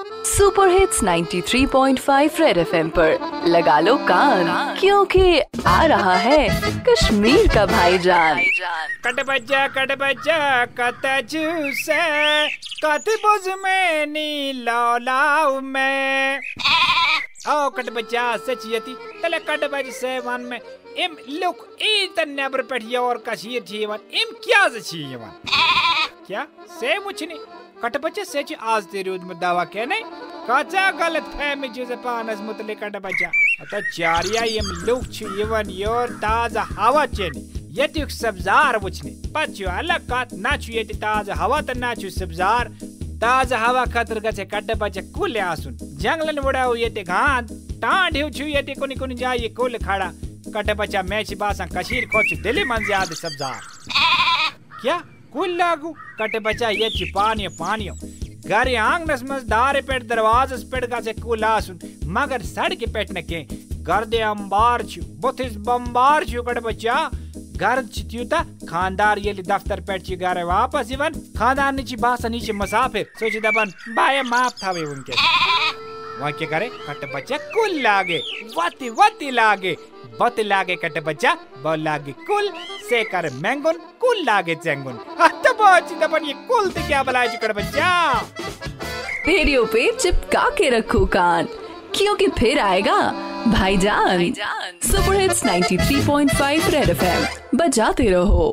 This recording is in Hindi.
सुपर हिट्स 93.5 रेड एफएम पर। लगा लो कान, क्योंकि आ रहा है कश्मीर का भाईजान। कट बजा कट बजा कत जूसे कत बुज में नी लौलाऊ में। ओ कट बजा सचियती तले कट बज से वन में। इम लुक ई त नेबर पेट योर कशीर छी यवन इम क्या छी यवन क्या? से कट बच्चे से छी आज में दावा के नहीं? कचा गलत फहमी जुसे पानस मुतले कट बच्चा अत चारिया यम लुक छी यवन योर ताज़ा हवा चेनी। यतुक सब्जार वुचने। पत अलग कत ना छु यति ताज़ा हवा त ना छु सब्जार। ताज़ा हवा खतर गचे कट बच्चे कुल आसुन। जंगलन वड़ाऊ यते घान। छु यते जाय कुल खड़ा। कट बच्चा मैच बासा कशीर खोच, दिली मन ज़्यादा सब्जार। क्या? कुल लागू। कट बच्चा ये पानी पानी घर आंगनस मज दारे पेट दरवाजस पेट गचे कुल मगर सड़क पेट न के। गर्दे अंबार छु बुथिस बम्बार कट बच्चा। घर त्यूता खानदार ये दफ्तर पे घर वापस खानदार नीचे बासा नीचे मुसाफिर। सोच दपन बाय माफ़ था वे उनके। वहाँ क्या करे कट बच्चा कुल लागे वती वती लागे बत लागे कट बच्चा ब लागे कुल से कर मैंगुन कुल लागे चेंगुन। हत बच्ची दपन ये कुल तो क्या बलाए कट बच्चा? रेडियो पे चिपका के रखो कान क्योंकि फिर आएगा भाईजान। सुपर हिट्स 93.5 रेड एफएम बजाते रहो।